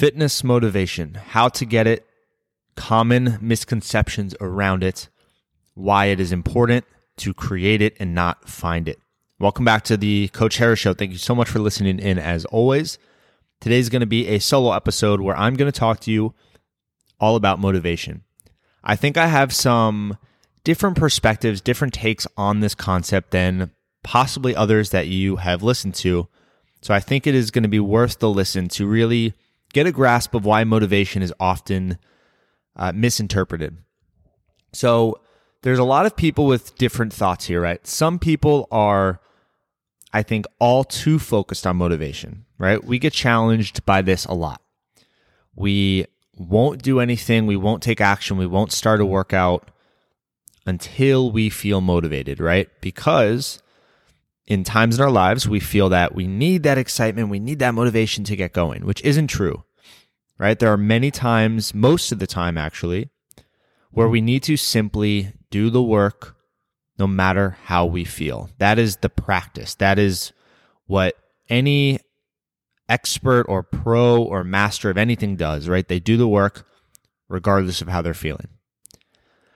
Fitness motivation, how to get it, common misconceptions around it, why it is important to create it and not find it. Welcome back to the Coach Harris Show. Thank you so much for listening in as always. Today's going to be a solo episode where I'm going to talk to you all about motivation. I think I have some different perspectives, different takes on this concept than possibly others that you have listened to. So I think it is going to be worth the listen to really get a grasp of why motivation is often uh, misinterpreted. So there's a lot of people with different thoughts here, right? Some people are, I think, all too focused on motivation, right? We get challenged by this a lot. We won't do anything, we won't take action, we won't start a workout until we feel motivated, right? Because in times in our lives, we feel that we need that excitement, we need that motivation to get going, which isn't true, right? There are many times, most of the time actually, where we need to simply do the work no matter how we feel. That is the practice. That is what any expert or pro or master of anything does, right? They do the work regardless of how they're feeling.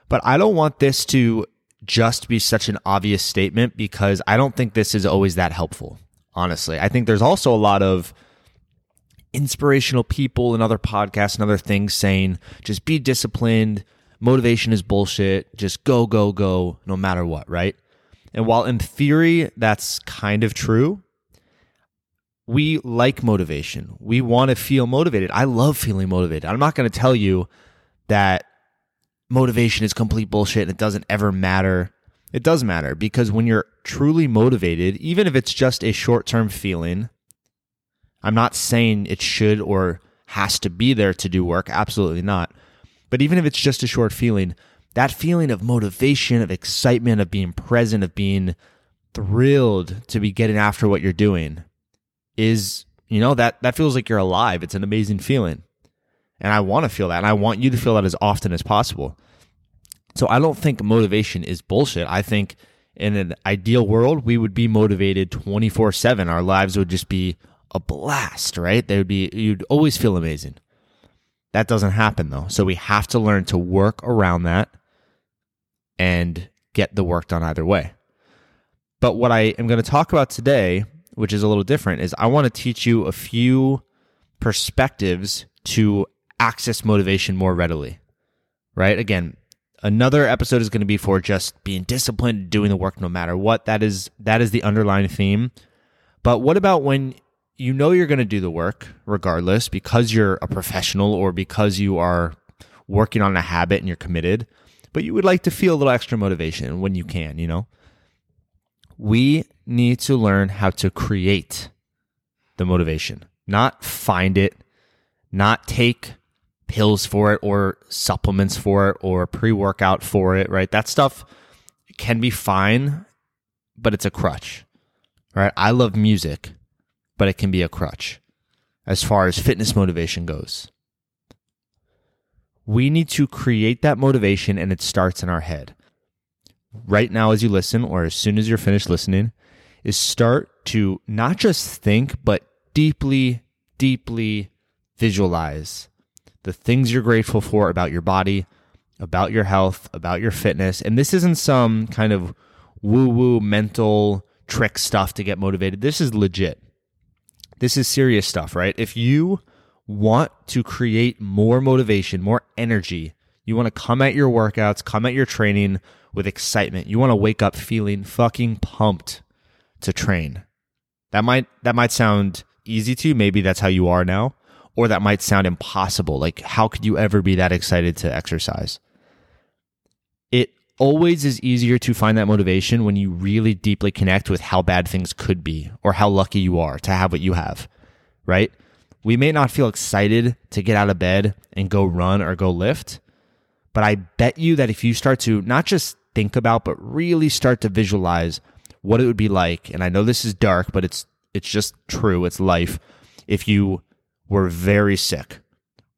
But I don't want this to just be such an obvious statement because I don't think this is always that helpful, honestly. I think there's also a lot of inspirational people and other podcasts and other things saying just be disciplined, motivation is bullshit, just go, go, go, no matter what, right? And while in theory that's kind of true, we like motivation. We want to feel motivated. I love feeling motivated. I'm not going to tell you that motivation is complete bullshit and it doesn't ever matter. It does matter because when you're truly motivated, even if it's just a short term feeling, I'm not saying it should or has to be there to do work. Absolutely not. But even if it's just a short feeling, that feeling of motivation, of excitement, of being present, of being thrilled to be getting after what you're doing is, you know, that, that feels like you're alive. It's an amazing feeling. And I want to feel that. And I want you to feel that as often as possible. So I don't think motivation is bullshit. I think in an ideal world, we would be motivated 24 7. Our lives would just be a blast, right? They would be, you'd always feel amazing. That doesn't happen though. So we have to learn to work around that and get the work done either way. But what I am going to talk about today, which is a little different, is I want to teach you a few perspectives to access motivation more readily. Right? Again, another episode is going to be for just being disciplined, doing the work no matter what. That is that is the underlying theme. But what about when you know you're going to do the work regardless because you're a professional or because you are working on a habit and you're committed, but you would like to feel a little extra motivation when you can, you know? We need to learn how to create the motivation, not find it, not take pills for it or supplements for it or pre workout for it, right? That stuff can be fine, but it's a crutch, right? I love music, but it can be a crutch as far as fitness motivation goes. We need to create that motivation and it starts in our head. Right now, as you listen, or as soon as you're finished listening, is start to not just think, but deeply, deeply visualize the things you're grateful for about your body, about your health, about your fitness. And this isn't some kind of woo woo mental trick stuff to get motivated. This is legit. This is serious stuff, right? If you want to create more motivation, more energy, you want to come at your workouts, come at your training with excitement. You want to wake up feeling fucking pumped to train. That might that might sound easy to you. Maybe that's how you are now or that might sound impossible. Like, how could you ever be that excited to exercise? It always is easier to find that motivation when you really deeply connect with how bad things could be or how lucky you are to have what you have, right? We may not feel excited to get out of bed and go run or go lift, but I bet you that if you start to not just think about, but really start to visualize what it would be like, and I know this is dark, but it's it's just true, it's life. If you were very sick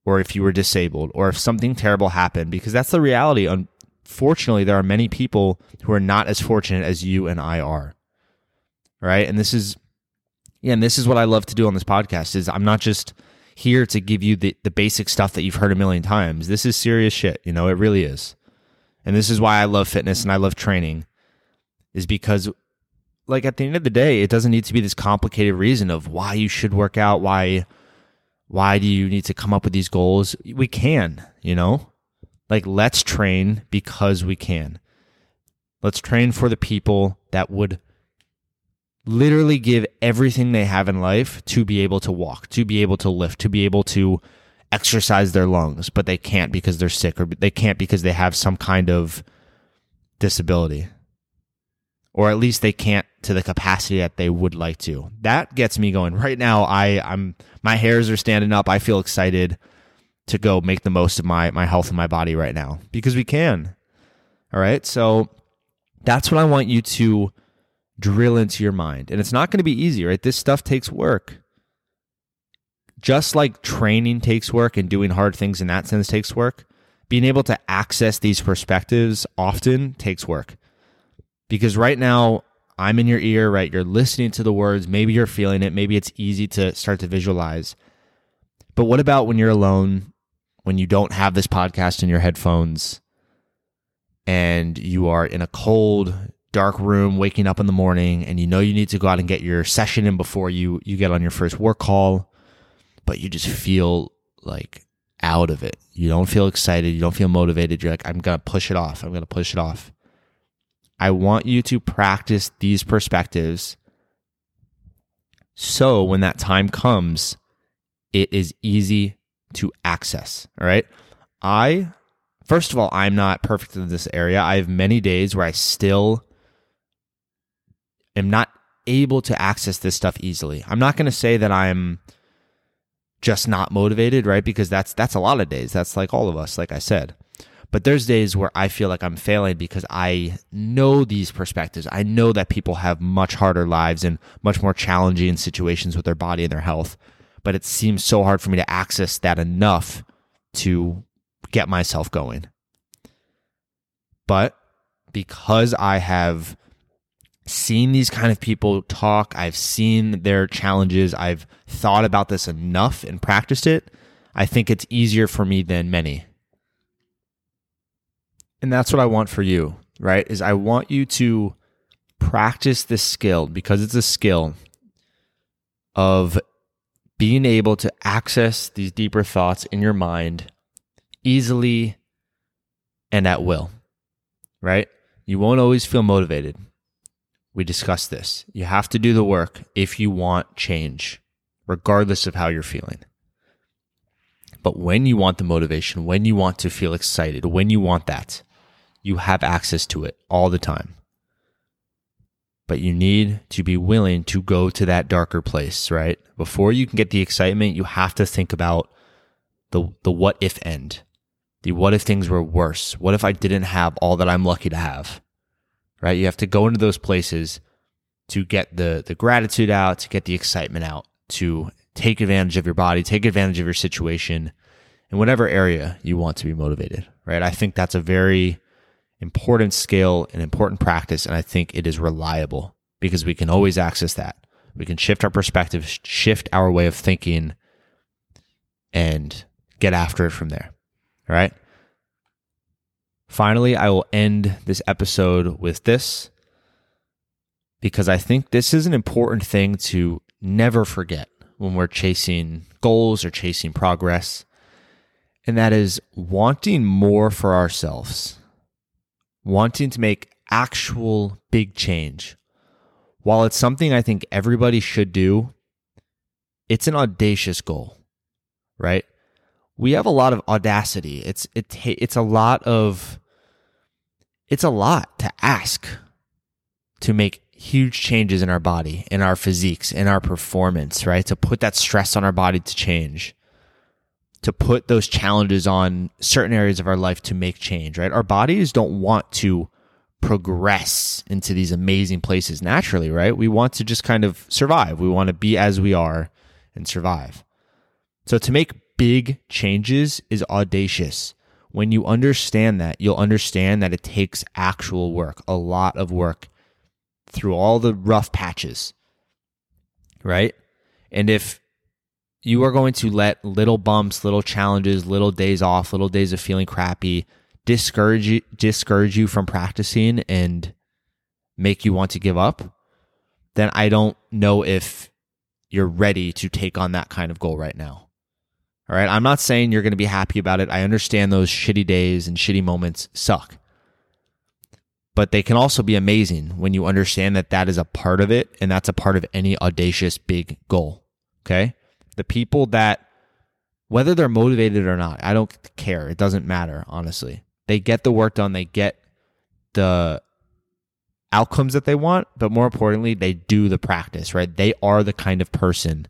or if you were disabled or if something terrible happened, because that's the reality. Unfortunately, there are many people who are not as fortunate as you and I are. Right. And this is, yeah, and this is what I love to do on this podcast is I'm not just here to give you the, the basic stuff that you've heard a million times. This is serious shit. You know, it really is. And this is why I love fitness and I love training, is because, like, at the end of the day, it doesn't need to be this complicated reason of why you should work out, why. Why do you need to come up with these goals? We can, you know? Like, let's train because we can. Let's train for the people that would literally give everything they have in life to be able to walk, to be able to lift, to be able to exercise their lungs, but they can't because they're sick or they can't because they have some kind of disability. Or at least they can't to the capacity that they would like to. That gets me going. Right now I I'm my hairs are standing up. I feel excited to go make the most of my my health and my body right now because we can. All right? So that's what I want you to drill into your mind. And it's not going to be easy, right? This stuff takes work. Just like training takes work and doing hard things in that sense takes work, being able to access these perspectives often takes work. Because right now, I'm in your ear, right? You're listening to the words. Maybe you're feeling it. Maybe it's easy to start to visualize. But what about when you're alone, when you don't have this podcast in your headphones, and you are in a cold, dark room waking up in the morning and you know you need to go out and get your session in before you you get on your first work call but you just feel like out of it you don't feel excited you don't feel motivated you're like i'm gonna push it off i'm gonna push it off i want you to practice these perspectives so when that time comes it is easy to access all right i first of all i'm not perfect in this area i have many days where i still am not able to access this stuff easily. I'm not going to say that I'm just not motivated, right? Because that's that's a lot of days. That's like all of us, like I said. But there's days where I feel like I'm failing because I know these perspectives. I know that people have much harder lives and much more challenging situations with their body and their health. But it seems so hard for me to access that enough to get myself going. But because I have seen these kind of people talk. I've seen their challenges. I've thought about this enough and practiced it. I think it's easier for me than many. And that's what I want for you, right? Is I want you to practice this skill because it's a skill of being able to access these deeper thoughts in your mind easily and at will, right? You won't always feel motivated we discussed this. You have to do the work if you want change, regardless of how you're feeling. But when you want the motivation, when you want to feel excited, when you want that, you have access to it all the time. But you need to be willing to go to that darker place, right? Before you can get the excitement, you have to think about the, the what if end. The what if things were worse? What if I didn't have all that I'm lucky to have? right? You have to go into those places to get the the gratitude out, to get the excitement out, to take advantage of your body, take advantage of your situation in whatever area you want to be motivated, right? I think that's a very important skill and important practice and I think it is reliable because we can always access that. We can shift our perspective, shift our way of thinking and get after it from there. All right? Finally, I will end this episode with this because I think this is an important thing to never forget when we're chasing goals or chasing progress. And that is wanting more for ourselves, wanting to make actual big change. While it's something I think everybody should do, it's an audacious goal, right? we have a lot of audacity. It's it it's a lot of it's a lot to ask to make huge changes in our body, in our physiques, in our performance, right? To put that stress on our body to change. To put those challenges on certain areas of our life to make change, right? Our bodies don't want to progress into these amazing places naturally, right? We want to just kind of survive. We want to be as we are and survive. So to make big changes is audacious. When you understand that, you'll understand that it takes actual work, a lot of work through all the rough patches. Right? And if you are going to let little bumps, little challenges, little days off, little days of feeling crappy discourage you, discourage you from practicing and make you want to give up, then I don't know if you're ready to take on that kind of goal right now. All right. I'm not saying you're going to be happy about it. I understand those shitty days and shitty moments suck. But they can also be amazing when you understand that that is a part of it and that's a part of any audacious big goal. Okay. The people that, whether they're motivated or not, I don't care. It doesn't matter, honestly. They get the work done, they get the outcomes that they want, but more importantly, they do the practice, right? They are the kind of person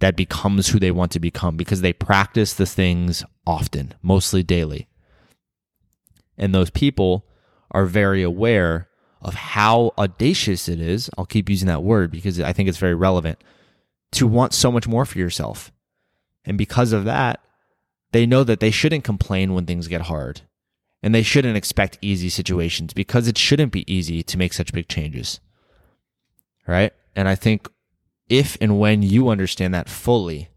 that becomes who they want to become because they practice the things often, mostly daily. And those people are very aware of how audacious it is. I'll keep using that word because I think it's very relevant to want so much more for yourself. And because of that, they know that they shouldn't complain when things get hard. And they shouldn't expect easy situations because it shouldn't be easy to make such big changes. Right? And I think if and when you understand that fully,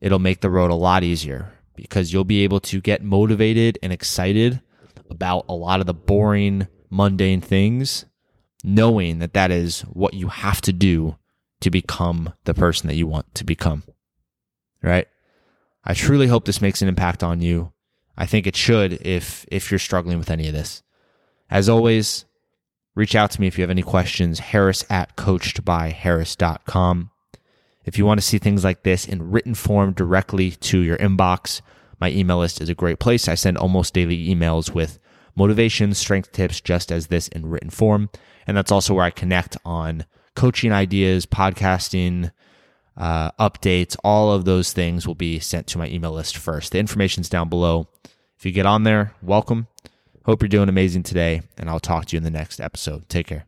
it'll make the road a lot easier because you'll be able to get motivated and excited about a lot of the boring, mundane things, knowing that that is what you have to do to become the person that you want to become. Right? I truly hope this makes an impact on you. I think it should if if you're struggling with any of this. As always, reach out to me if you have any questions, harris at coachedbyharris.com. If you want to see things like this in written form directly to your inbox, my email list is a great place. I send almost daily emails with motivation, strength tips, just as this in written form. And that's also where I connect on coaching ideas, podcasting, uh, updates, all of those things will be sent to my email list first. The information's down below. If you get on there, welcome. Hope you're doing amazing today, and I'll talk to you in the next episode. Take care.